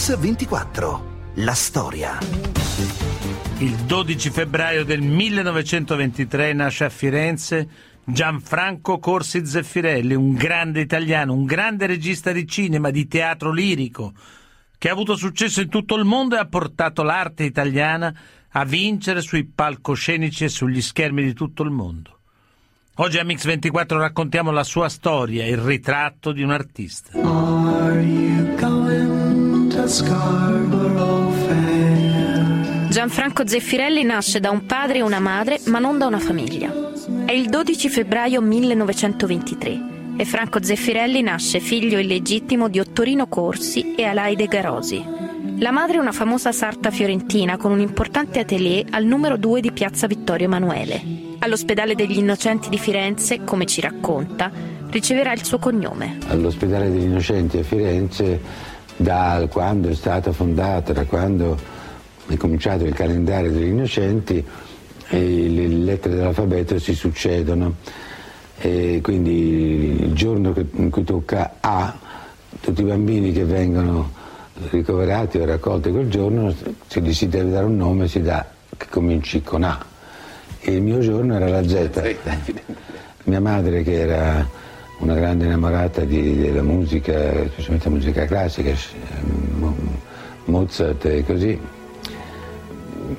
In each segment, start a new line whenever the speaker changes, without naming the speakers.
Mix 24. La storia.
Il 12 febbraio del 1923 nasce a Firenze Gianfranco Corsi Zeffirelli, un grande italiano, un grande regista di cinema, di teatro lirico, che ha avuto successo in tutto il mondo e ha portato l'arte italiana a vincere sui palcoscenici e sugli schermi di tutto il mondo. Oggi a Mix24 raccontiamo la sua storia, il ritratto di un artista.
Gianfranco Zeffirelli nasce da un padre e una madre, ma non da una famiglia. È il 12 febbraio 1923 e Franco Zeffirelli nasce figlio illegittimo di Ottorino Corsi e Alaide Garosi. La madre è una famosa sarta fiorentina con un importante atelier al numero 2 di piazza Vittorio Emanuele. All'ospedale degli Innocenti di Firenze, come ci racconta, riceverà il suo cognome.
All'ospedale degli Innocenti a Firenze, da quando è stata fondata, da quando è cominciato il calendario degli Innocenti, le lettere dell'alfabeto si succedono e quindi il giorno in cui tocca A, tutti i bambini che vengono ricoverati o raccolti quel giorno, se gli si deve dare un nome si dà che cominci con A. E il mio giorno era la Z. Mia madre che era una grande innamorata di, della musica, specialmente musica classica, Mozart e così,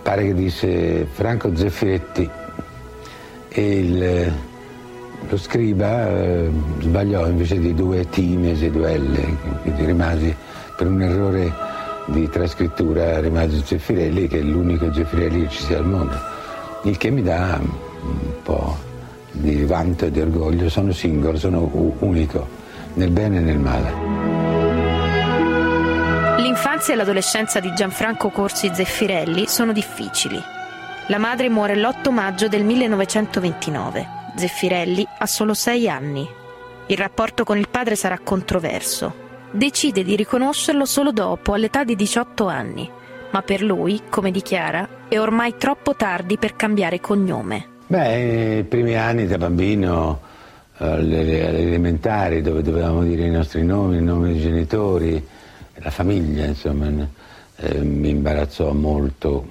pare che disse Franco Zeffiretti e il, lo scriba eh, sbagliò invece di due T mese due L, quindi rimasi per un errore di trascrittura rimase Zeffirelli che è l'unico Zeffirelli che ci sia al mondo, il che mi dà un po' di vanto e di orgoglio, sono singolo, sono unico, nel bene e nel male.
L'infanzia e l'adolescenza di Gianfranco Corsi Zeffirelli sono difficili. La madre muore l'8 maggio del 1929. Zeffirelli ha solo sei anni. Il rapporto con il padre sarà controverso. Decide di riconoscerlo solo dopo, all'età di 18 anni, ma per lui, come dichiara, è ormai troppo tardi per cambiare cognome.
Beh, i primi anni da bambino, alle elementari, dove dovevamo dire i nostri nomi, i nomi dei genitori, la famiglia, insomma, eh, mi imbarazzò molto,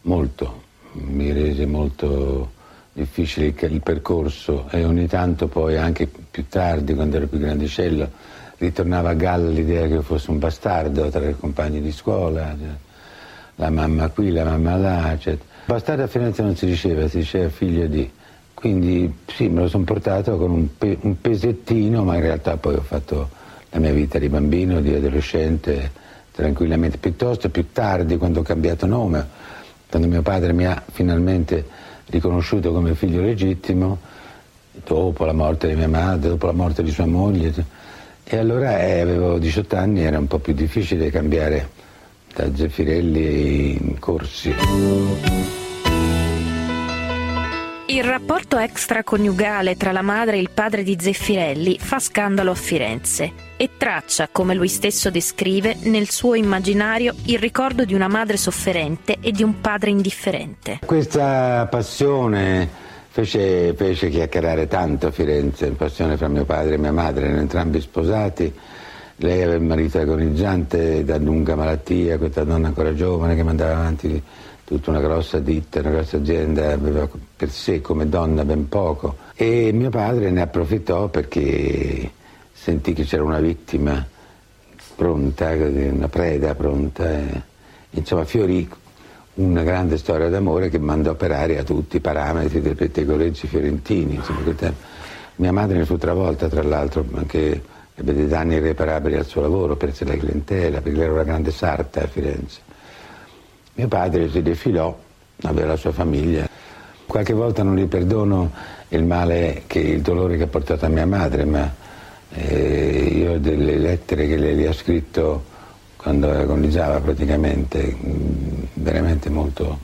molto, mi rese molto difficile il percorso e ogni tanto poi anche più tardi, quando ero più grandicello, ritornava a galla l'idea che io fossi un bastardo tra i compagni di scuola, cioè, la mamma qui, la mamma là, eccetera. Bastardo a Firenze non si diceva, si diceva figlio di. Quindi sì, me lo sono portato con un, pe- un pesettino, ma in realtà poi ho fatto la mia vita di bambino, di adolescente, tranquillamente. Piuttosto più tardi, quando ho cambiato nome, quando mio padre mi ha finalmente riconosciuto come figlio legittimo, dopo la morte di mia madre, dopo la morte di sua moglie. E allora eh, avevo 18 anni, era un po' più difficile cambiare da Zeffirelli in corsi.
Il rapporto extraconiugale tra la madre e il padre di Zeffirelli fa scandalo a Firenze e traccia, come lui stesso descrive, nel suo immaginario il ricordo di una madre sofferente e di un padre indifferente.
Questa passione fece, fece chiacchierare tanto a Firenze, passione fra mio padre e mia madre, erano entrambi sposati. Lei aveva un marito agonizzante da lunga malattia, questa donna ancora giovane che mandava avanti tutta una grossa ditta, una grossa azienda, aveva per sé come donna ben poco. E mio padre ne approfittò perché sentì che c'era una vittima pronta, una preda pronta. E, insomma, fiorì una grande storia d'amore che mandò per aria tutti i parametri dei pettegolezzi fiorentini. Insomma, mia madre ne fu travolta, tra l'altro, anche ebbe dei danni irreparabili al suo lavoro, perse la clientela, perché era una grande sarta a Firenze. Mio padre si defilò, aveva la sua famiglia. Qualche volta non gli perdono il male, che, il dolore che ha portato a mia madre, ma eh, io ho delle lettere che lei gli ha scritto quando agonizzava praticamente, mm, veramente molto,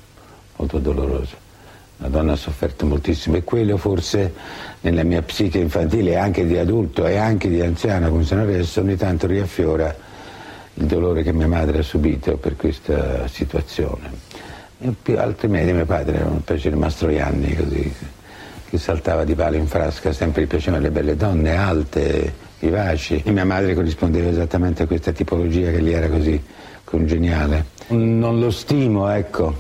molto dolorose. La donna ha sofferto moltissimo e quello forse nella mia psiche infantile, anche di adulto e anche di anziano come sono adesso, ogni tanto riaffiora il dolore che mia madre ha subito per questa situazione. E più altri medi, mio padre era una specie di Mastroianni così, che saltava di palo in frasca, sempre gli piacevano le belle donne, alte, vivaci. E mia madre corrispondeva esattamente a questa tipologia che gli era così congeniale. Non lo stimo, ecco,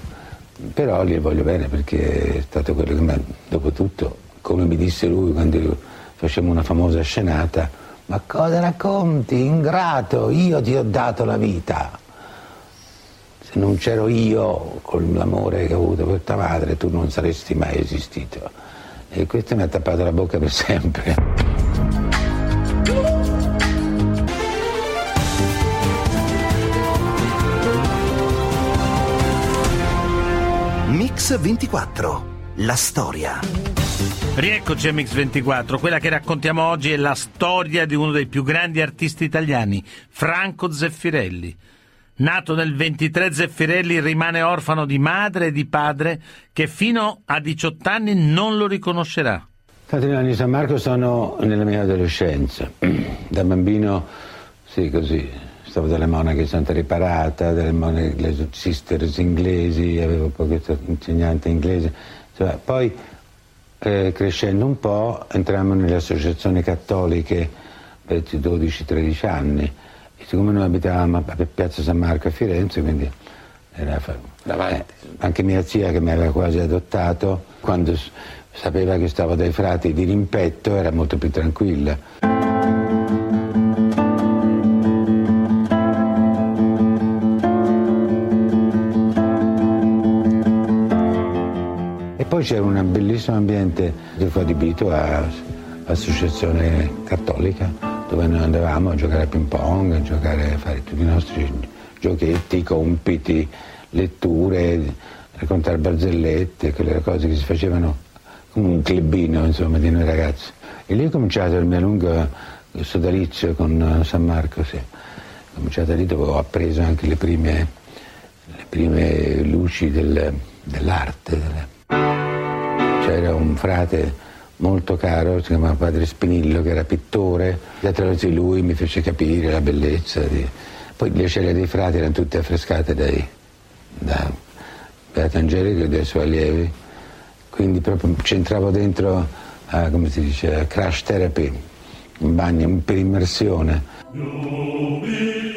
però gli voglio bene perché è stato quello che mi dopo tutto, come mi disse lui quando facevamo una famosa scenata, ma cosa racconti, ingrato, io ti ho dato la vita. Se non c'ero io con l'amore che ho avuto per tua madre, tu non saresti mai esistito. E questo mi ha tappato la bocca per sempre.
Mix 24. La storia.
Rieccoci a Mix24, quella che raccontiamo oggi è la storia di uno dei più grandi artisti italiani, Franco Zeffirelli. Nato nel 23 Zeffirelli rimane orfano di madre e di padre che fino a 18 anni non lo riconoscerà.
Tanti anni di San Marco sono nella mia adolescenza. Da bambino, sì, così, stavo dalle monache Santa Riparata, delle monache, le sisters inglesi, avevo poi questo insegnante inglese. Insomma, poi eh, crescendo un po' entrammo nelle associazioni cattoliche per 12-13 anni e siccome noi abitavamo a Piazza San Marco a Firenze, quindi era. Eh, anche mia zia che mi aveva quasi adottato, quando sapeva che stavo dai frati di rimpetto era molto più tranquilla. C'era un bellissimo ambiente che fu adibito all'associazione cattolica dove noi andavamo a giocare a ping pong, a giocare a fare tutti i nostri giochetti, compiti, letture, raccontare barzellette, quelle cose che si facevano come un clubino insomma di noi ragazzi. E lì è cominciato il mio lungo sodalizio con San Marco, sì. Ho cominciato lì dove ho appreso anche le prime, le prime luci del, dell'arte. Delle c'era un frate molto caro, si chiamava padre Spinillo, che era pittore, e attraverso di lui mi fece capire la bellezza. Di... Poi le celle dei frati erano tutte affrescate dai, da Beato Angelico e dai suoi allievi, quindi proprio c'entravo dentro a, come si dice, crash therapy, in bagno, per immersione.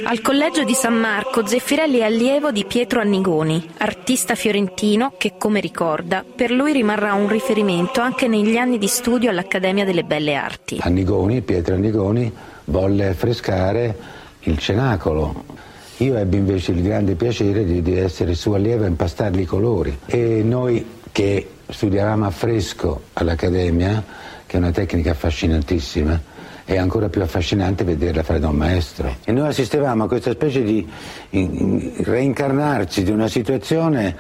Al collegio di San Marco Zeffirelli è allievo di Pietro Annigoni, artista fiorentino che, come ricorda, per lui rimarrà un riferimento anche negli anni di studio all'Accademia delle Belle Arti.
Annigoni, Pietro Annigoni, volle affrescare il cenacolo. Io ebbi invece il grande piacere di, di essere suo allievo e impastargli i colori. E noi che studiavamo a fresco all'Accademia, che è una tecnica affascinantissima, è ancora più affascinante vederla fare da un maestro. E noi assistevamo a questa specie di reincarnarci di una situazione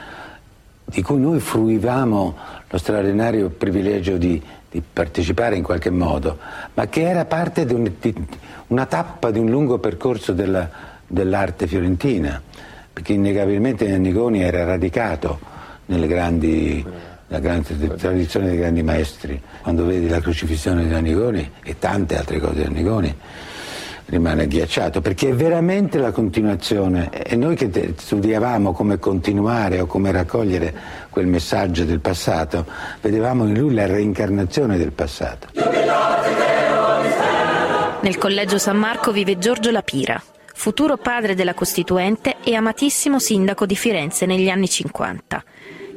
di cui noi fruivamo lo straordinario privilegio di, di partecipare in qualche modo, ma che era parte di, un, di una tappa di un lungo percorso della, dell'arte fiorentina, perché innegabilmente Annigoni era radicato nelle grandi la grande tradizione dei grandi maestri. Quando vedi la crocifissione di Annigoni e tante altre cose di Annigoni, rimane ghiacciato perché è veramente la continuazione. E noi che studiavamo come continuare o come raccogliere quel messaggio del passato vedevamo in lui la reincarnazione del passato.
Nel collegio San Marco vive Giorgio Lapira futuro padre della Costituente e amatissimo sindaco di Firenze negli anni 50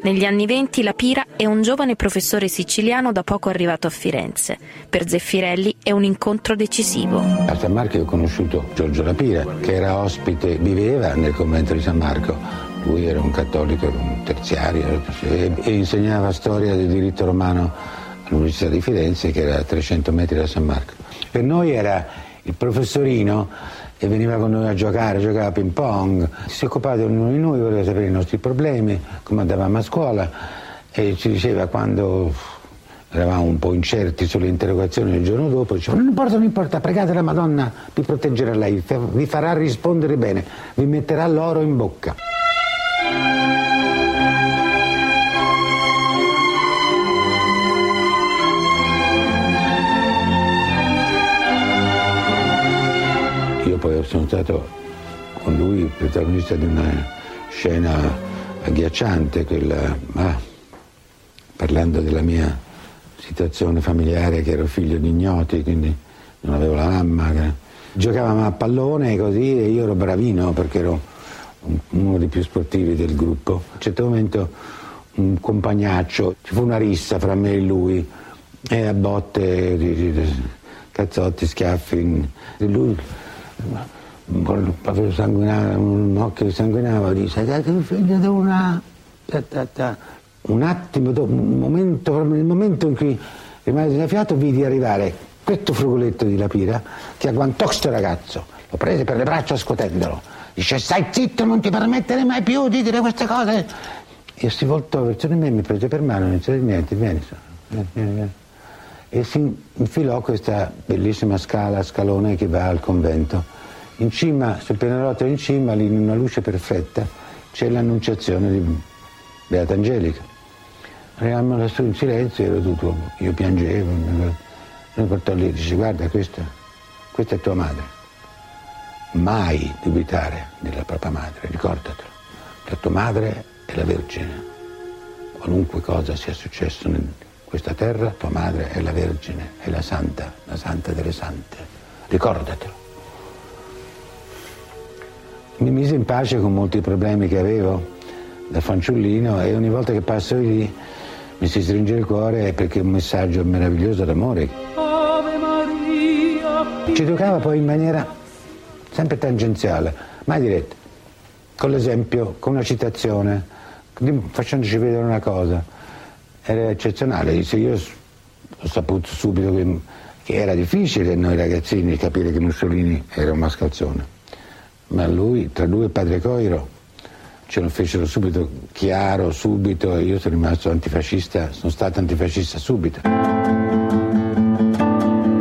negli anni venti la Pira è un giovane professore siciliano da poco arrivato a Firenze. Per Zeffirelli è un incontro decisivo.
A San Marco ho conosciuto Giorgio Lapira, che era ospite, viveva nel convento di San Marco. Lui era un cattolico, un terziario e, e insegnava storia del diritto romano all'Università di Firenze, che era a 300 metri da San Marco. Per noi era il professorino e veniva con noi a giocare, giocava a ping pong, si occupava di ognuno di noi, voleva sapere i nostri problemi, come andavamo a scuola e ci diceva quando eravamo un po' incerti sulle interrogazioni il giorno dopo, diceva non importa, non importa, pregate la Madonna, vi proteggerà lei, vi farà rispondere bene, vi metterà l'oro in bocca. Poi sono stato con lui protagonista di una scena agghiacciante, quella, ah, parlando della mia situazione familiare, che ero figlio di ignoti, quindi non avevo la mamma. Che... Giocavamo a pallone così e io ero bravino perché ero uno dei più sportivi del gruppo. A un certo momento un compagnaccio, ci fu una rissa fra me e lui e a botte, cazzotti, schiaffi. E lui proprio sanguinava, un occhio sanguinava, dice, figlio di una... Un attimo, dopo, un momento, nel momento in cui rimase da fiato vidi arrivare questo frugoletto di Lapira che agguantò questo ragazzo, lo prese per le braccia scotendolo, dice stai zitto, non ti permettere mai più di dire queste cose. Io si voltò verso di me, mi prese per mano, non c'era niente, vieni, vieni, vieni. E si infilò questa bellissima scala, scalone che va al convento. In cima, sul pianerottolo in cima, in una luce perfetta, c'è l'annunciazione di Beata Angelica. Arrivammo lassù in silenzio, ero tutto, io piangevo, mi portò lì e dice guarda questa, questa è tua madre. Mai dubitare della propria madre, ricordatelo. La tua madre è la Vergine. Qualunque cosa sia successo in questa terra, tua madre è la Vergine, è la Santa, la Santa delle Sante. Ricordatelo. Mi mise in pace con molti problemi che avevo da fanciullino e ogni volta che passo lì mi si stringe il cuore perché è un messaggio meraviglioso d'amore. Ci toccava poi in maniera sempre tangenziale, mai diretta, con l'esempio, con una citazione, facendoci vedere una cosa. Era eccezionale, io ho saputo subito che, che era difficile noi ragazzini capire che Mussolini era un mascalzone, ma lui, tra lui e Padre Coiro, ce lo fecero subito chiaro, subito, e io sono rimasto antifascista, sono stato antifascista subito.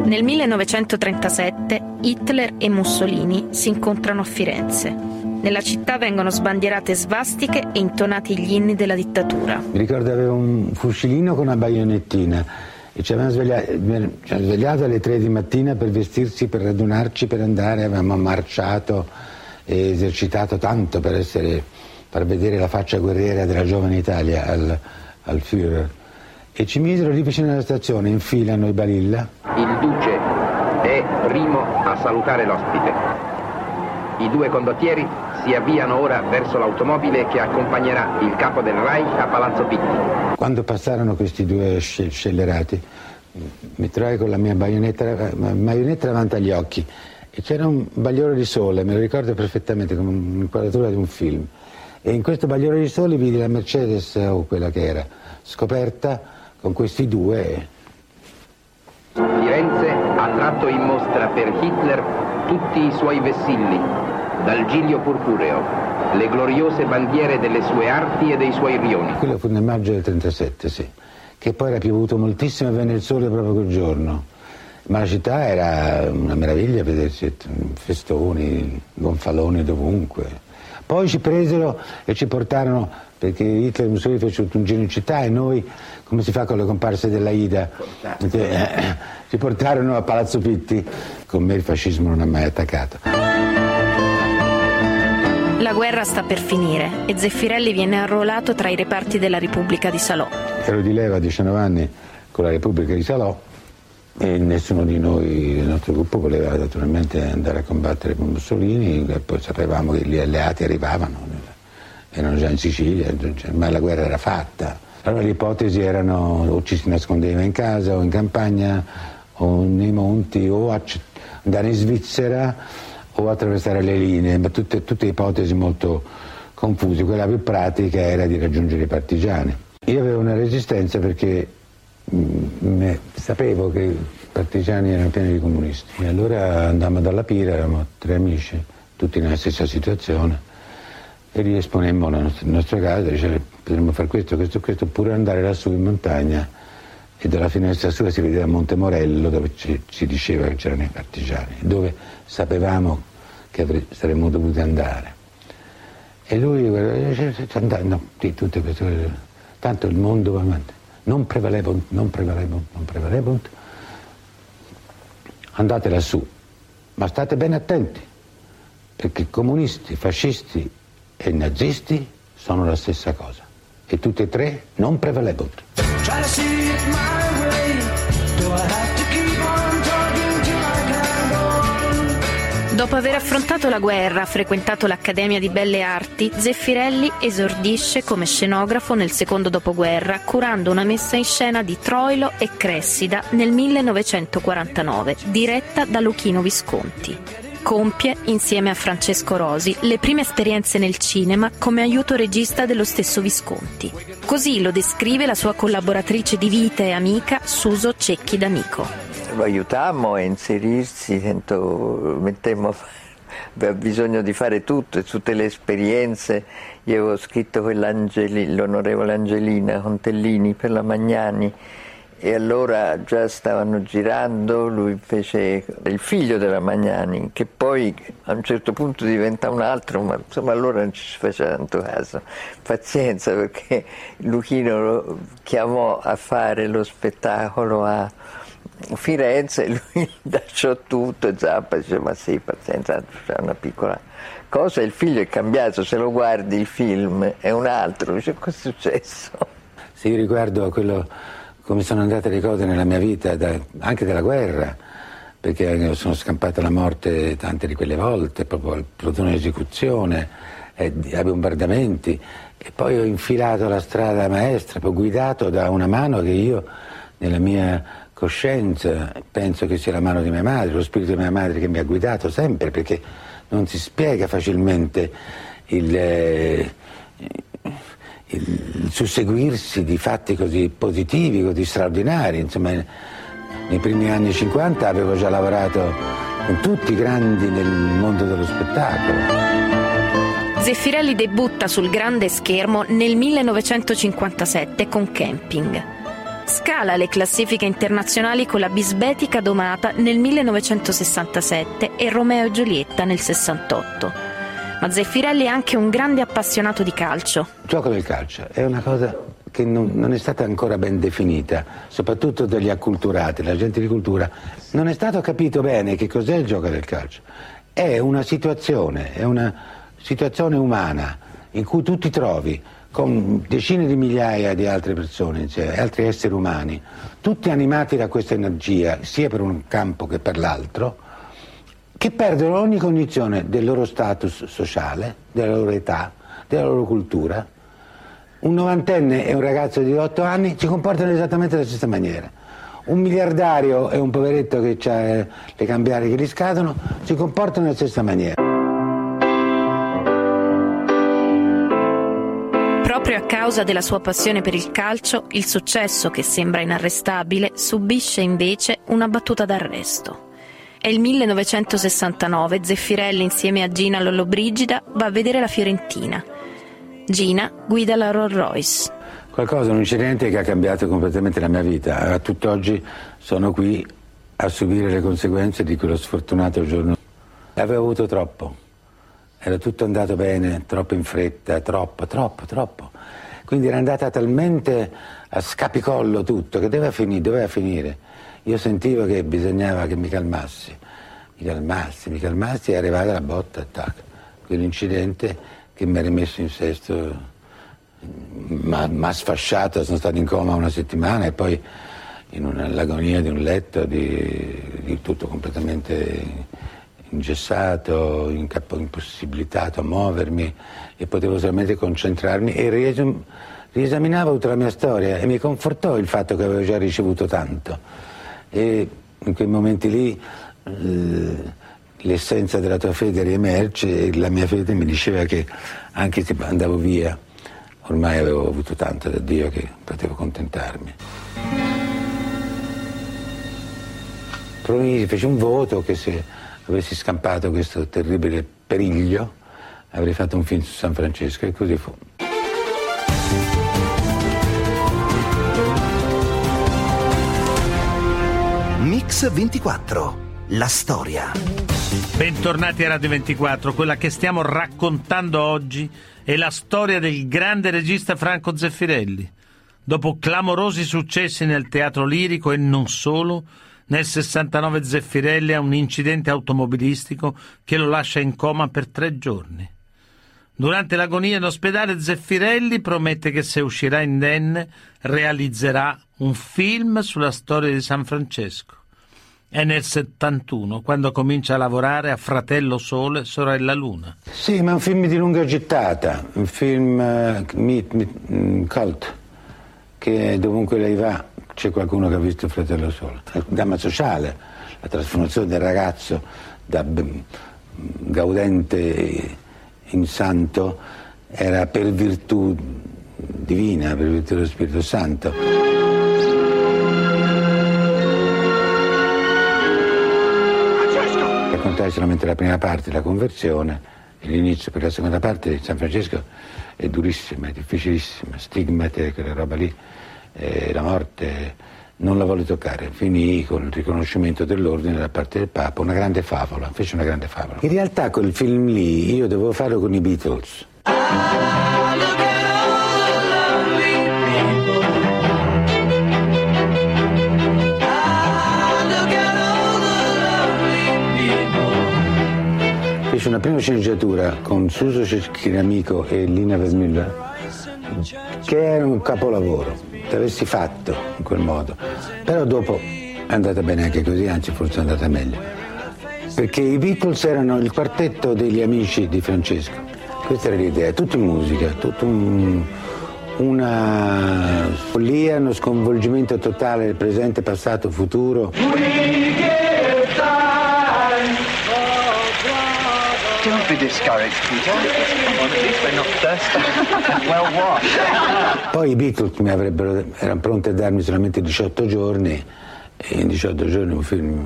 Nel 1937 Hitler e Mussolini si incontrano a Firenze. Nella città vengono sbandierate svastiche e intonati gli inni della dittatura.
Mi ricordo avevo un fucilino con una baionettina e ci avevamo svegliato, ci svegliato alle tre di mattina per vestirsi, per radunarci, per andare, avevamo marciato e esercitato tanto per essere far vedere la faccia guerriera della giovane Italia al, al Führer. E ci misero lì vicino alla stazione, in fila noi Balilla.
Il duce è primo a salutare l'ospite. I due condottieri si avviano ora verso l'automobile che accompagnerà il capo del Reich a Palazzo Pitti.
Quando passarono questi due scellerati, mi trovai con la mia baionetta, baionetta davanti agli occhi e c'era un bagliore di sole, me lo ricordo perfettamente come un'inquadratura di un film e in questo bagliore di sole vidi la Mercedes, o quella che era, scoperta con questi due.
Firenze ha tratto in mostra per Hitler tutti i suoi vessilli, dal giglio purpureo, le gloriose bandiere delle sue arti e dei suoi rioni.
Quello fu nel maggio del 37, sì, che poi era piovuto moltissimo e venne il sole proprio quel giorno. Ma la città era una meraviglia vedersi festoni, gonfaloni dovunque. Poi ci presero e ci portarono, perché Hitler e Mussolini fecero un giro in città e noi, come si fa con le comparse della Ida, eh, ci portarono a Palazzo Pitti. Con me il fascismo non ha mai attaccato.
La guerra sta per finire e Zeffirelli viene arruolato tra i reparti della Repubblica di Salò.
Ero di leva a 19 anni con la Repubblica di Salò e nessuno di noi del nostro gruppo voleva naturalmente andare a combattere con Mussolini poi sapevamo che gli alleati arrivavano, erano già in Sicilia, ma la guerra era fatta. Allora le ipotesi erano o ci si nascondeva in casa o in campagna o nei monti o andare in Svizzera o attraversare le linee, ma tutte, tutte ipotesi molto confuse. Quella più pratica era di raggiungere i partigiani. Io avevo una resistenza perché Mm, sapevo che i partigiani erano pieni di comunisti e allora andammo dalla Pira, eravamo tre amici, tutti nella stessa situazione e gli esponemmo la nostra, il nostro caso, dicevamo potremmo fare questo, questo, questo, oppure andare lassù in montagna e dalla finestra sua si vedeva Monte Morello dove ci, ci diceva che c'erano i partigiani, dove sapevamo che saremmo dovuti andare. E lui diceva, no, di tutte queste cose, tanto il mondo va avanti non prevalebunt, non prevalebunt, non prevalebunt, andate lassù, ma state ben attenti, perché comunisti, fascisti e nazisti sono la stessa cosa e tutti e tre non prevalebunt.
Dopo aver affrontato la guerra, frequentato l'Accademia di Belle Arti, Zeffirelli esordisce come scenografo nel secondo dopoguerra, curando una messa in scena di Troilo e Cressida nel 1949, diretta da Luchino Visconti. Compie, insieme a Francesco Rosi, le prime esperienze nel cinema come aiuto regista dello stesso Visconti. Così lo descrive la sua collaboratrice di vita e amica Suso Cecchi D'Amico
lo aiutammo a inserirsi, sento, mettemmo, aveva bisogno di fare tutto, tutte le esperienze. Io avevo scritto l'onorevole Angelina Contellini per la Magnani e allora già stavano girando, lui fece il figlio della Magnani, che poi a un certo punto diventa un altro, ma insomma allora non ci faceva tanto caso. Pazienza perché Luchino lo chiamò a fare lo spettacolo a Firenze, lui lasciò tutto e Zappa dice ma sì, pazienza, c'è una piccola cosa, il figlio è cambiato, se lo guardi il film è un altro, dice cosa è successo?
Sì, riguardo a quello, come sono andate le cose nella mia vita, da, anche della guerra, perché sono scampato alla morte tante di quelle volte, proprio al plotone esecuzione, eh, ai bombardamenti, e poi ho infilato la strada maestra, poi guidato da una mano che io nella mia coscienza, penso che sia la mano di mia madre, lo spirito di mia madre che mi ha guidato sempre, perché non si spiega facilmente il, eh, il susseguirsi di fatti così positivi, così straordinari. Insomma, nei primi anni 50 avevo già lavorato con tutti i grandi nel mondo dello spettacolo.
Zeffirelli debutta sul grande schermo nel 1957 con Camping scala le classifiche internazionali con la Bisbetica Domata nel 1967 e Romeo e Giulietta nel 68. Ma Zeffirelli è anche un grande appassionato di calcio.
Il gioco del calcio è una cosa che non, non, è stata ancora ben definita, soprattutto dagli acculturati, la gente di cultura. Non è stato capito bene che cos'è il gioco del calcio. È una situazione, è una situazione umana in cui tu ti trovi con decine di migliaia di altre persone, cioè, altri esseri umani, tutti animati da questa energia, sia per un campo che per l'altro, che perdono ogni cognizione del loro status sociale, della loro età, della loro cultura. Un novantenne e un ragazzo di 8 anni si comportano esattamente alla stessa maniera. Un miliardario e un poveretto che ha le cambiali che gli scadono si comportano alla stessa maniera.
Proprio a causa della sua passione per il calcio, il successo, che sembra inarrestabile, subisce invece una battuta d'arresto. È il 1969, Zeffirelli insieme a Gina Lollobrigida va a vedere la Fiorentina. Gina guida la Rolls Royce.
Qualcosa, un incidente che ha cambiato completamente la mia vita. A tutt'oggi sono qui a subire le conseguenze di quello sfortunato giorno. Avevo avuto troppo era tutto andato bene, troppo in fretta, troppo, troppo, troppo. Quindi era andata talmente a scapicollo tutto che doveva finire, doveva finire. Io sentivo che bisognava che mi calmassi, mi calmassi, mi calmassi e arrivata la botta, tac. Quell'incidente che mi ha rimesso in sesto, mi ha sfasciato, sono stato in coma una settimana e poi in un'agonia di un letto, di, di tutto completamente ingessato, impossibilitato a muovermi e potevo solamente concentrarmi e riesum- riesaminavo tutta la mia storia e mi confortò il fatto che avevo già ricevuto tanto. E in quei momenti lì l'essenza della tua fede riemerge e la mia fede mi diceva che anche se andavo via ormai avevo avuto tanto da Dio che potevo contentarmi. Promisi, fece un voto che se avessi scampato questo terribile periglio, avrei fatto un film su San Francesco e così fu.
Mix 24, la storia.
Bentornati a Radio 24, quella che stiamo raccontando oggi è la storia del grande regista Franco Zeffirelli. Dopo clamorosi successi nel teatro lirico e non solo, nel 69 Zeffirelli ha un incidente automobilistico che lo lascia in coma per tre giorni. Durante l'agonia in ospedale Zeffirelli promette che se uscirà indenne realizzerà un film sulla storia di San Francesco. È nel 71 quando comincia a lavorare a Fratello Sole, Sorella Luna.
Sì, ma è un film di lunga gittata, un film uh, meet, meet, um, cult, che dovunque lei va c'è qualcuno che ha visto Fratello Sole. È un dramma sociale, la trasformazione del ragazzo da gaudente in santo era per virtù divina, per virtù dello Spirito Santo. Raccontare solamente la prima parte, la conversione, l'inizio per la seconda parte di San Francesco è durissima, è difficilissima, stigmate, quella roba lì, eh, la morte non la volle toccare, finì con il riconoscimento dell'ordine da parte del Papa, una grande favola, fece una grande favola. In realtà quel film lì io dovevo farlo con i Beatles. Fece una prima sceneggiatura con Suso Chiramico e Lina Vermüller che era un capolavoro, l'avessi fatto in quel modo. Però dopo è andata bene anche così, anzi forse è andata meglio. Perché i Beatles erano il quartetto degli amici di Francesco. Questa era l'idea, tutto in musica, tutto un, una follia, uno sconvolgimento totale del presente, passato, futuro. Poi i Beatles mi avrebbero, erano pronti a darmi solamente 18 giorni e in 18 giorni un film,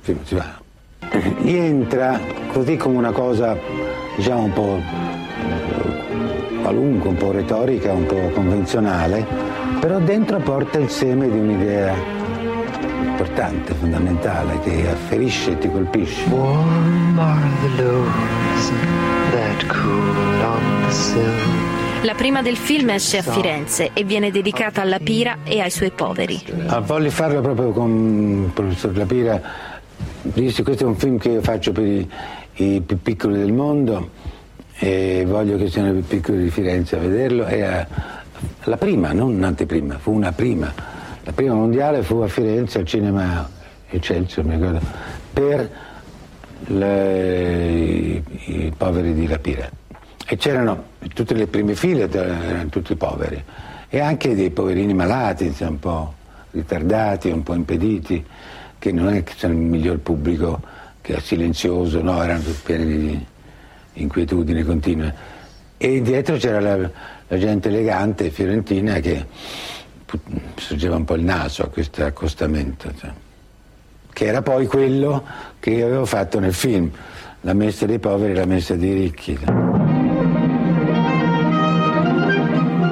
film si va. Gli entra così come una cosa, diciamo, un po' qualunque, un po' retorica, un po' convenzionale, però dentro porta il seme di un'idea importante, fondamentale, che afferisce e ti colpisce.
Warm are the loaves that cool on the sill.
La prima del film esce a Firenze e viene dedicata alla Pira e ai suoi poveri.
Ah, voglio farlo proprio con il professor Lapira. Disse questo è un film che io faccio per i, i più piccoli del mondo e voglio che siano i più piccoli di Firenze a vederlo. E a, la prima, non un'anteprima, fu una prima la prima mondiale fu a Firenze al cinema Excelsior, mi ricordo, per le, i, i, poveri di Lapira. E c'erano tutte le prime file, erano tutti poveri, e anche dei poverini malati, insomma, un po' ritardati, un po' impediti, che non è che sono il miglior pubblico, che è silenzioso, no, erano tutti pieni di inquietudini continue. E dietro c'era la, la gente elegante fiorentina che sorgeva un po' il naso a questo accostamento, cioè, che era poi quello che io avevo fatto nel film, la messa dei poveri e la messa dei ricchi.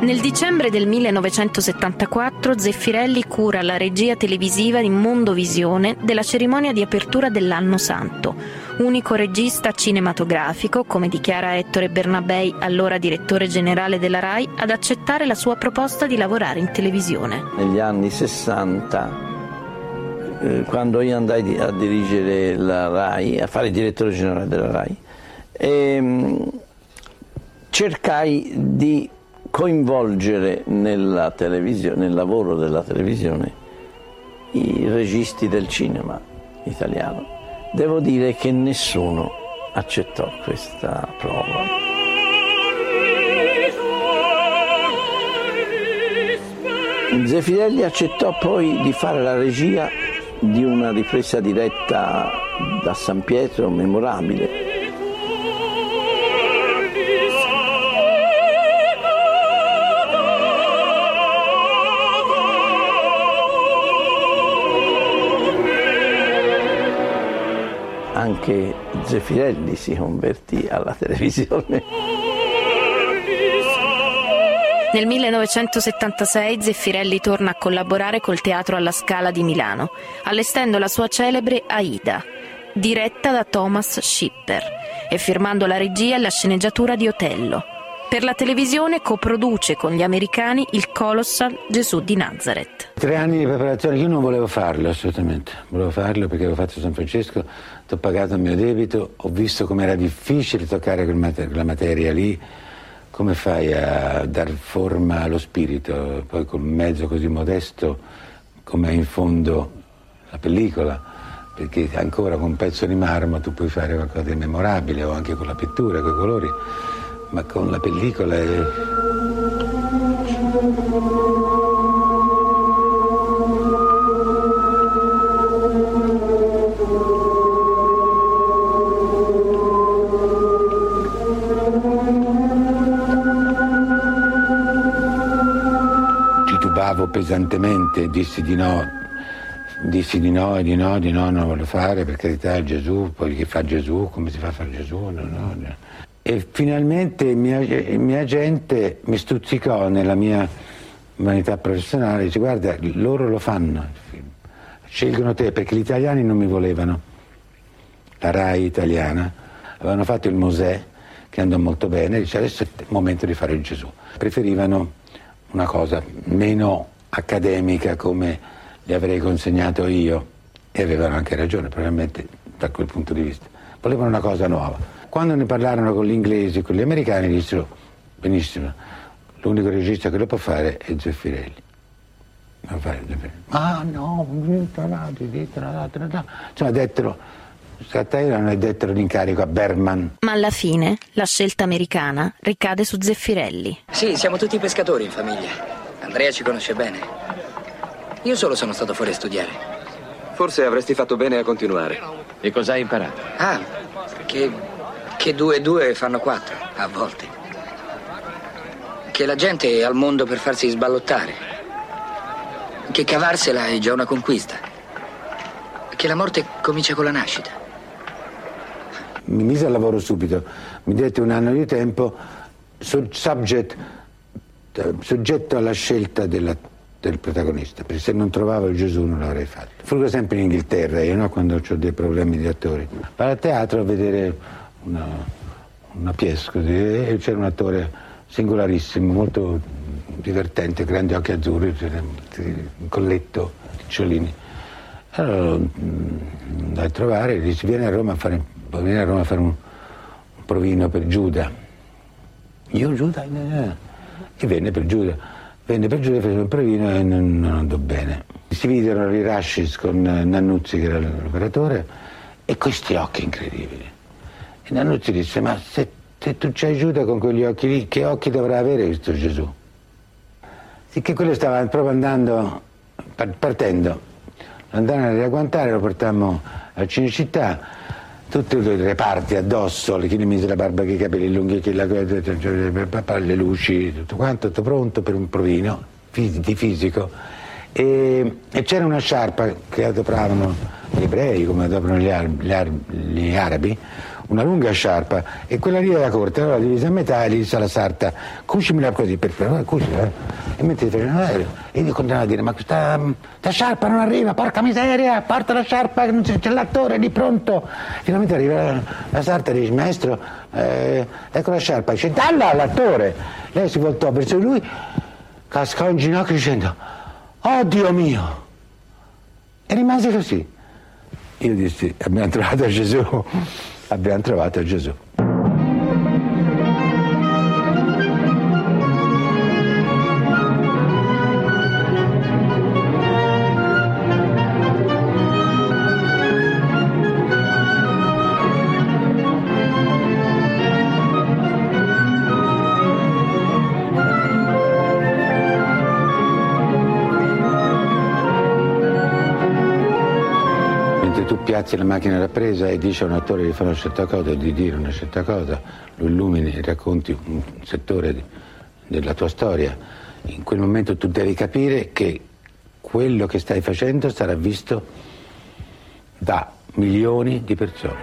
Nel dicembre del 1974 Zeffirelli cura la regia televisiva in Mondovisione della cerimonia di apertura dell'Anno Santo, unico regista cinematografico, come dichiara Ettore Bernabei, allora direttore generale della RAI, ad accettare la sua proposta di lavorare in televisione.
Negli anni 60, eh, quando io andai a dirigere la RAI, a fare direttore generale della RAI, ehm, cercai di coinvolgere nel lavoro della televisione i registi del cinema italiano. Devo dire che nessuno accettò questa prova. Zeffirelli accettò poi di fare la regia di una ripresa diretta da San Pietro memorabile anche Zeffirelli si convertì alla televisione.
Nel 1976 Zeffirelli torna a collaborare col Teatro alla Scala di Milano, allestendo la sua celebre Aida, diretta da Thomas Schipper e firmando la regia e la sceneggiatura di Otello. Per la televisione coproduce con gli americani il Colossal Gesù di Nazareth.
Tre anni di preparazione, io non volevo farlo assolutamente, volevo farlo perché avevo fatto San Francesco, ho pagato il mio debito, ho visto com'era difficile toccare quella materia lì, come fai a dar forma allo spirito, poi con un mezzo così modesto come in fondo la pellicola, perché ancora con un pezzo di marmo tu puoi fare qualcosa di memorabile o anche con la pittura, con i colori, ma con la pellicola è... pesantemente, dissi di no dissi di no e di no, di no, non lo voglio fare, per carità Gesù, poi che fa Gesù, come si fa a fare Gesù? No, no, no. E finalmente il mio agente mi stuzzicò nella mia umanità professionale, dice guarda, loro lo fanno, scelgono te perché gli italiani non mi volevano, la RAI italiana, avevano fatto il Mosè che andò molto bene, dice adesso è il momento di fare il Gesù. Preferivano una cosa meno accademica come le avrei consegnato io e avevano anche ragione, probabilmente da quel punto di vista. Volevano una cosa nuova. Quando ne parlarono con gli inglesi e con gli americani dissero benissimo, l'unico regista che lo può fare è Zeffirelli. Non fare Zeffirelli. Ah no, insomma dettero, scattarono e dettero l'incarico a Berman.
Ma alla fine la scelta americana ricade su Zeffirelli.
Sì, siamo tutti pescatori in famiglia. Andrea ci conosce bene. Io solo sono stato fuori a studiare.
Forse avresti fatto bene a continuare.
E cosa hai imparato? Ah, che, che due e due fanno quattro, a volte. Che la gente è al mondo per farsi sballottare. Che cavarsela è già una conquista. Che la morte comincia con la nascita.
Mi mise al lavoro subito, mi dette un anno di tempo, subject, soggetto alla scelta della del protagonista, perché se non trovavo Gesù non l'avrei fatto. Frugo sempre in Inghilterra, io no, quando ho dei problemi di attori. Vado a teatro a vedere una, una pièce così, e c'era un attore singolarissimo, molto divertente, grandi occhi azzurri, un colletto, picciolini. Allora mm, andai a trovare, gli dice vieni a Roma a fare, a, Roma a fare un, un provino per Giuda. Io Giuda? E venne per Giuda venne per giù, fece un provino e non, non andò bene. Si videro i Rashis con Nannuzzi che era l'operatore e questi occhi incredibili. E Nannuzzi disse ma se, se tu ci aiuta con quegli occhi lì, che occhi dovrà avere questo Gesù? Sicché quello stava proprio andando, partendo, andando a riagguantare, lo portammo a Cinecittà tutti i reparti addosso, chi ne mise la barba, chi i capelli lunghi, chi la le luci, tutto quanto, tutto pronto per un provino di fisico. E, e c'era una sciarpa che adopravano gli ebrei, come adoprano gli, gli arabi, una lunga sciarpa e quella lì era corta, allora la divisa a metà e gli disse alla sarta cucimela così per favore, cucimela. E mentre facevano l'aereo, e io continuavo a dire ma questa, questa, sciarpa non arriva, porca miseria, porta la sciarpa, c'è l'attore lì pronto. Finalmente arriva la, la sarta e dice maestro, eh, ecco la sciarpa, dice dalla all'attore. Lei si voltò verso lui, cascò in ginocchio dicendo, oh Dio mio. E rimase così. Io dissi, abbiamo trovato Gesù abbiamo trovato Gesù. Piazzi la macchina da presa e dice a un attore di fare una certa cosa, di dire una certa cosa, lo illumini, racconti un settore di, della tua storia, in quel momento tu devi capire che quello che stai facendo sarà visto da milioni di persone,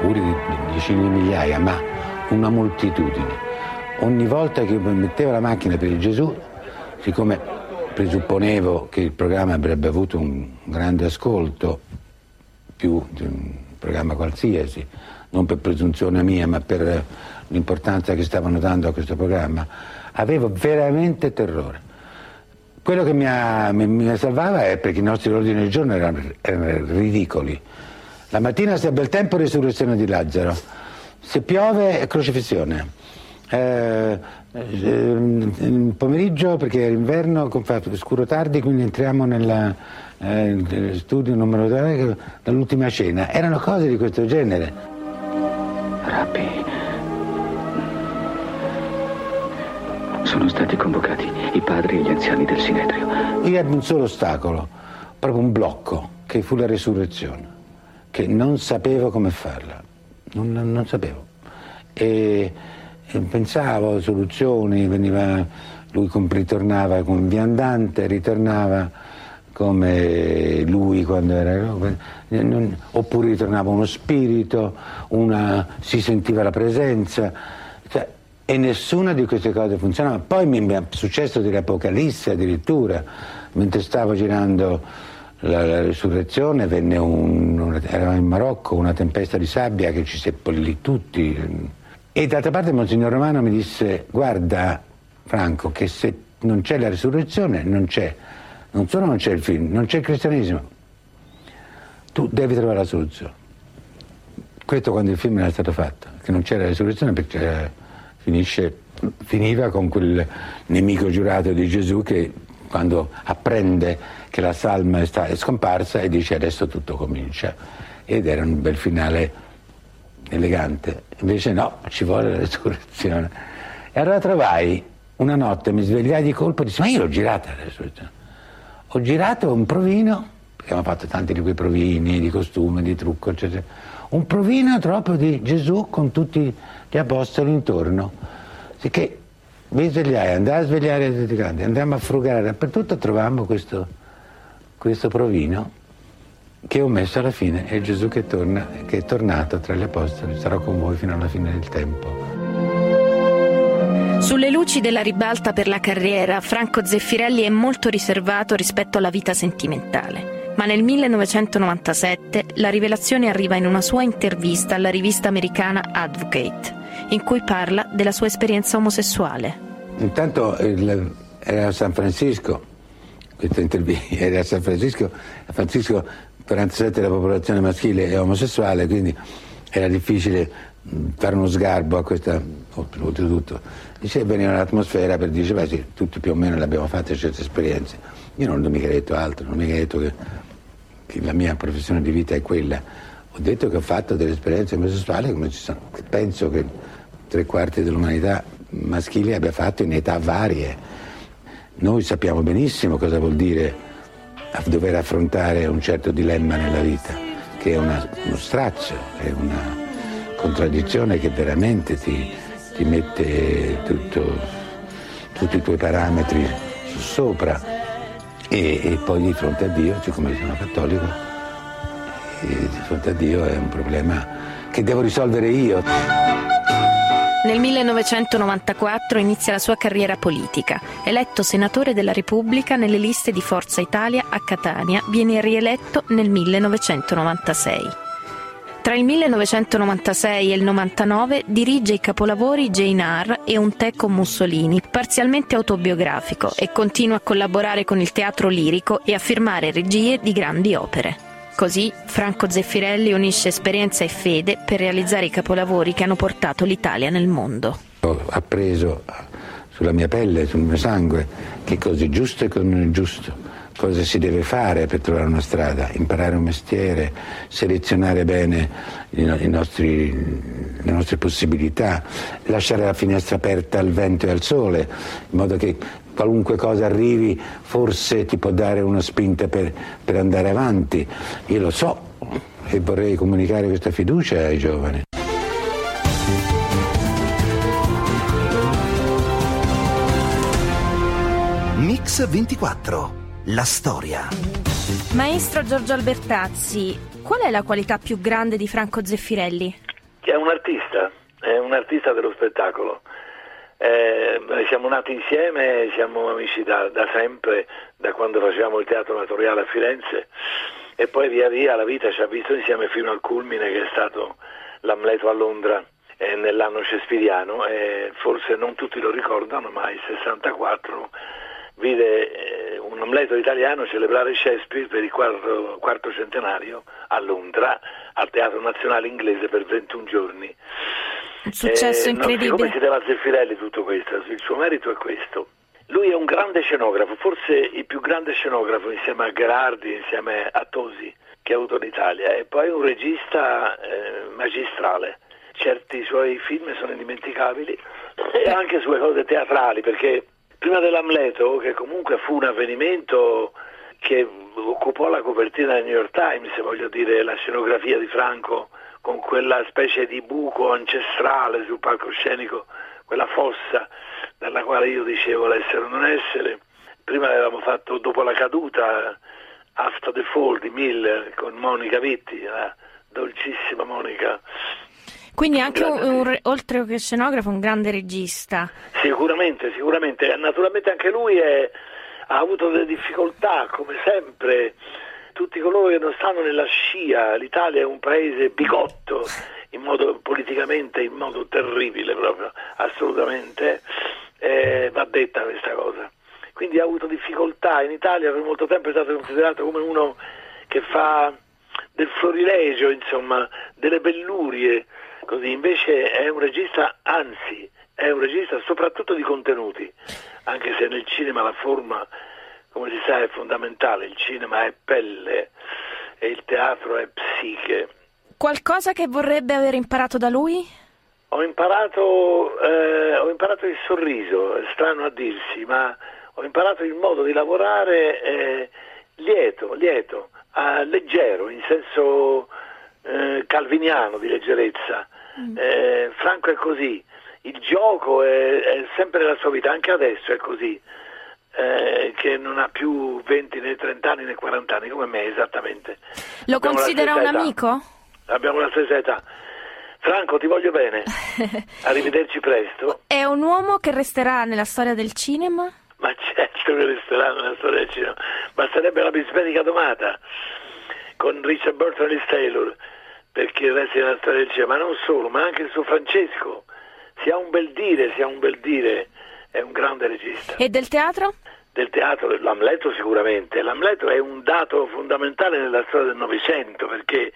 pure di decine di migliaia, ma una moltitudine. Ogni volta che mettevo la macchina per il Gesù, siccome presupponevo che il programma avrebbe avuto un grande ascolto più di un programma qualsiasi, non per presunzione mia, ma per l'importanza che stavano dando a questo programma, avevo veramente terrore. Quello che mi, ha, mi, mi salvava è perché i nostri ordini del giorno erano, erano ridicoli. La mattina se è bel tempo risurrezione di Lazzaro, se piove crocifissione, Eh, eh, pomeriggio perché era inverno, scuro tardi, quindi entriamo nel eh, studio numero 3 dall'ultima cena. Erano cose di questo genere.
Rabbi, sono stati convocati i padri e gli anziani del Sinedrio.
Io ebbi un solo ostacolo, proprio un blocco, che fu la risurrezione, che non sapevo come farla, non, non sapevo. E, e pensavo a soluzioni, veniva, lui ritornava come viandante, ritornava come lui quando era oppure ritornava uno spirito, una, si sentiva la presenza cioè, e nessuna di queste cose funzionava. Poi mi è successo dell'Apocalisse addirittura, mentre stavo girando la, la risurrezione, venne un, un, eravamo in Marocco, una tempesta di sabbia che ci seppellì tutti e d'altra parte Monsignor Romano mi disse, guarda Franco, che se non c'è la risurrezione non c'è, non solo non c'è il film, non c'è il cristianesimo, tu devi trovare la soluzione. Questo quando il film era stato fatto, che non c'era la risurrezione perché finisce, finiva con quel nemico giurato di Gesù che quando apprende che la salma è scomparsa e dice adesso tutto comincia. Ed era un bel finale elegante. Invece no, ci vuole la risurrezione. E allora trovai una notte, mi svegliai di colpo e dissi, ma io l'ho girata la risurrezione. Ho girato un provino, perché abbiamo fatto tanti di quei provini, di costume, di trucco, eccetera. Un provino proprio di Gesù con tutti gli apostoli intorno. Sicché mi svegliai, andai a svegliare tutti quanti, andammo a frugare dappertutto, trovammo questo, questo provino che ho messo alla fine è Gesù che, torna, che è tornato tra gli apostoli, sarò con voi fino alla fine del tempo.
Sulle luci della ribalta per la carriera, Franco Zeffirelli è molto riservato rispetto alla vita sentimentale. Ma nel 1997 la rivelazione arriva in una sua intervista alla rivista americana Advocate, in cui parla della sua esperienza omosessuale.
Intanto il, era a San Francisco, questa intervista era a San Francisco, a Francisco 47 della popolazione maschile è omosessuale, quindi era difficile fare uno sgarbo a questa, oltretutto, dice veniva un'atmosfera per dire, beh sì, tutti più o meno le abbiamo fatte certe esperienze. Io non ho mica detto altro, non ho mica detto che, che, la mia professione di vita è quella. Ho detto che ho fatto delle esperienze omosessuali come ci sono, penso che tre quarti dell'umanità maschile abbia fatto in età varie. Noi sappiamo benissimo cosa vuol dire a dover affrontare un certo dilemma nella vita, che è una, uno strazio, è una contraddizione che veramente ti, ti mette tutto, tutti i tuoi parametri sopra e, e, poi di fronte a Dio, siccome sono cattolico, di fronte a Dio è un problema che devo risolvere io.
Nel 1994 inizia la sua carriera politica. Eletto senatore della Repubblica nelle liste di Forza Italia a Catania, viene rieletto nel 1996. Tra il 1996 e il 99 dirige i capolavori Jane Eyre e Un tè con Mussolini, parzialmente autobiografico, e continua a collaborare con il teatro lirico e a firmare regie di grandi opere. Così Franco Zeffirelli unisce esperienza e fede per realizzare i capolavori che hanno portato l'Italia nel mondo.
Ho appreso sulla mia pelle, sul mio sangue, che cosa è giusto e cosa non è giusto, cosa si deve fare per trovare una strada, imparare un mestiere, selezionare bene nostri, le nostre possibilità, lasciare la finestra aperta al vento e al sole, in modo che qualunque cosa arrivi forse ti può dare una spinta per, per andare avanti. Io lo so e vorrei comunicare questa fiducia ai giovani.
Mix 24, la storia.
Maestro Giorgio Albertazzi, qual è la qualità più grande di Franco Zeffirelli?
Che è un artista, è un artista dello spettacolo eh, siamo nati insieme, siamo amici da, da, sempre, da quando facevamo il teatro amatoriale a Firenze. E poi via via la vita ci ha visto insieme fino al culmine che è stato l'Amleto a Londra eh, nell'anno cespiriano e forse non tutti lo ricordano ma il 64 vide eh, un Amleto italiano celebrare Shakespeare per il quarto, quarto centenario a Londra al Teatro Nazionale Inglese per 21 giorni
Un successo
Eh,
incredibile.
si deve a Zeffirelli tutto questo, il suo merito è questo. Lui è un grande scenografo, forse il più grande scenografo insieme a Gherardi, insieme a Tosi che ha avuto l'Italia e poi un regista eh, magistrale. Certi suoi film sono indimenticabili e anche sulle cose teatrali perché prima dell'Amleto, che comunque fu un avvenimento che occupò la copertina del New York Times, voglio dire la scenografia di Franco con quella specie di buco ancestrale sul palcoscenico, quella fossa dalla quale io dicevo l'essere o non essere. Prima avevamo fatto dopo la caduta After the Fall di Miller con Monica Vitti, la dolcissima Monica.
Quindi anche un, un re- oltre che scenografo, un grande regista.
Sicuramente, sicuramente. Naturalmente anche lui è- ha avuto delle difficoltà, come sempre. Tutti coloro che non stanno nella scia, l'Italia è un paese bigotto, in modo, politicamente in modo terribile proprio, assolutamente. Eh, va detta questa cosa. Quindi ha avuto difficoltà. In Italia per molto tempo è stato considerato come uno che fa del florilegio, insomma, delle bellurie, così. Invece è un regista, anzi, è un regista soprattutto di contenuti, anche se nel cinema la forma, come si sa, è fondamentale. Il cinema è pelle e il teatro è psiche.
Qualcosa che vorrebbe aver imparato da lui?
Ho imparato, eh, ho imparato il sorriso, è strano a dirsi, ma ho imparato il modo di lavorare eh, lieto, lieto, ah, leggero, in senso eh, calviniano di leggerezza. Eh, Franco è così, il gioco è, è sempre la sua vita, anche adesso è così, eh, che non ha più 20 né 30 anni né 40 anni, come me esattamente.
Lo
Abbiamo
considera un
età.
amico?
Abbiamo la stessa età. Franco, ti voglio bene. Arrivederci presto.
È un uomo che resterà nella storia del cinema?
Ma certo che resterà nella storia del cinema. Basterebbe la bisbetica domata con Richard Burton e Taylor perché resti nella storia del cinema. Ma non solo, ma anche il suo Francesco. Si ha un bel dire, si ha un bel dire. È un grande regista.
E del teatro?
Del teatro, l'Amleto sicuramente. L'Amleto è un dato fondamentale nella storia del Novecento perché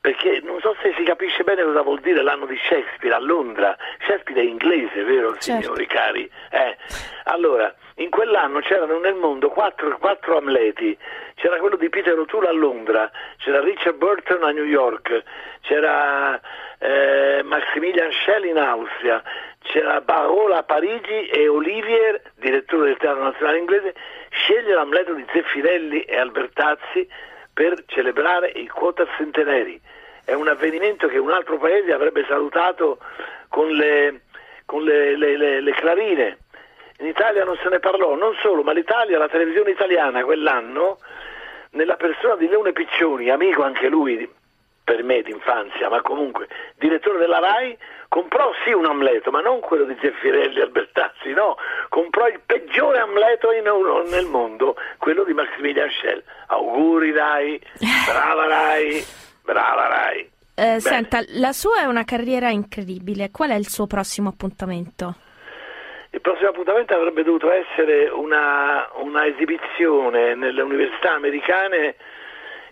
perché non so se si capisce bene cosa vuol dire l'anno di Shakespeare a Londra. Shakespeare è inglese, vero
Certo.
signori cari? Eh, Allora, in quell'anno c'erano nel mondo quattro, quattro Amleti. C'era quello di Peter O'Toole a Londra, c'era Richard Burton a New York, c'era eh, Maximilian Schell in Austria, c'era Barola a Parigi e Olivier, direttore del Teatro Nazionale Inglese, sceglie l'Amleto di Zeffirelli e Albertazzi per celebrare il quota centenari. È un avvenimento che un altro paese avrebbe salutato con le, con le- le- le- clarine. In Italia non se ne parlò, non solo, ma l'Italia, la televisione italiana quell'anno, nella persona di Leone Piccioni, amico anche lui per me d'infanzia, ma comunque direttore della RAI, comprò sì un Amleto, ma non quello di Zeffirelli e Albertazzi, no, comprò il peggiore Amleto in nel mondo, quello di Maximilian Schell. Auguri RAI, brava RAI, brava RAI.
Eh, senta, la sua è una carriera incredibile. Qual è il suo prossimo appuntamento?
Il prossimo appuntamento avrebbe dovuto essere una, una esibizione nelle università americane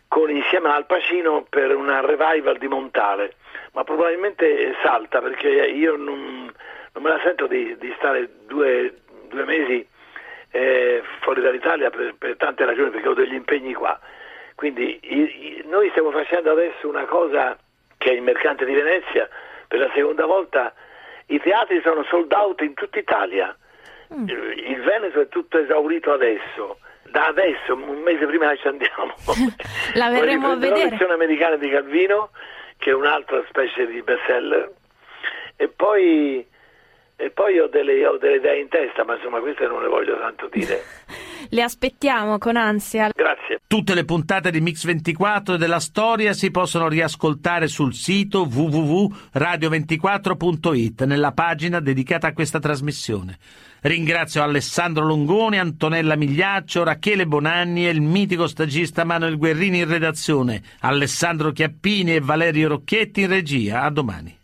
con, insieme al Pacino per una revival di Montale, ma probabilmente salta perché io non, non me la sento di, di stare due, due mesi eh, fuori dall'Italia per, per tante ragioni, perché ho degli impegni qua. Quindi i- i- noi stiamo facendo adesso una cosa che è il mercante di Venezia, per la seconda volta i teatri sono sold out in tutta Italia.
Mm.
Il il Veneto è tutto esaurito adesso. Da adesso, un mese prima ci andiamo.
La verremo a vedere.
lezione americana di Calvino, che è un'altra specie di bestseller. E poi, e poi ho, delle, ho delle idee in testa, ma insomma queste non le voglio tanto dire.
Le aspettiamo con ansia.
Grazie.
Tutte le puntate di Mix24 e della storia si possono riascoltare sul sito www.radio24.it nella pagina dedicata a questa trasmissione. Ringrazio Alessandro Longoni, Antonella Migliaccio, Rachele Bonanni e il mitico stagista Manuel Guerrini in redazione, Alessandro Chiappini e Valerio Rocchetti in regia. A domani.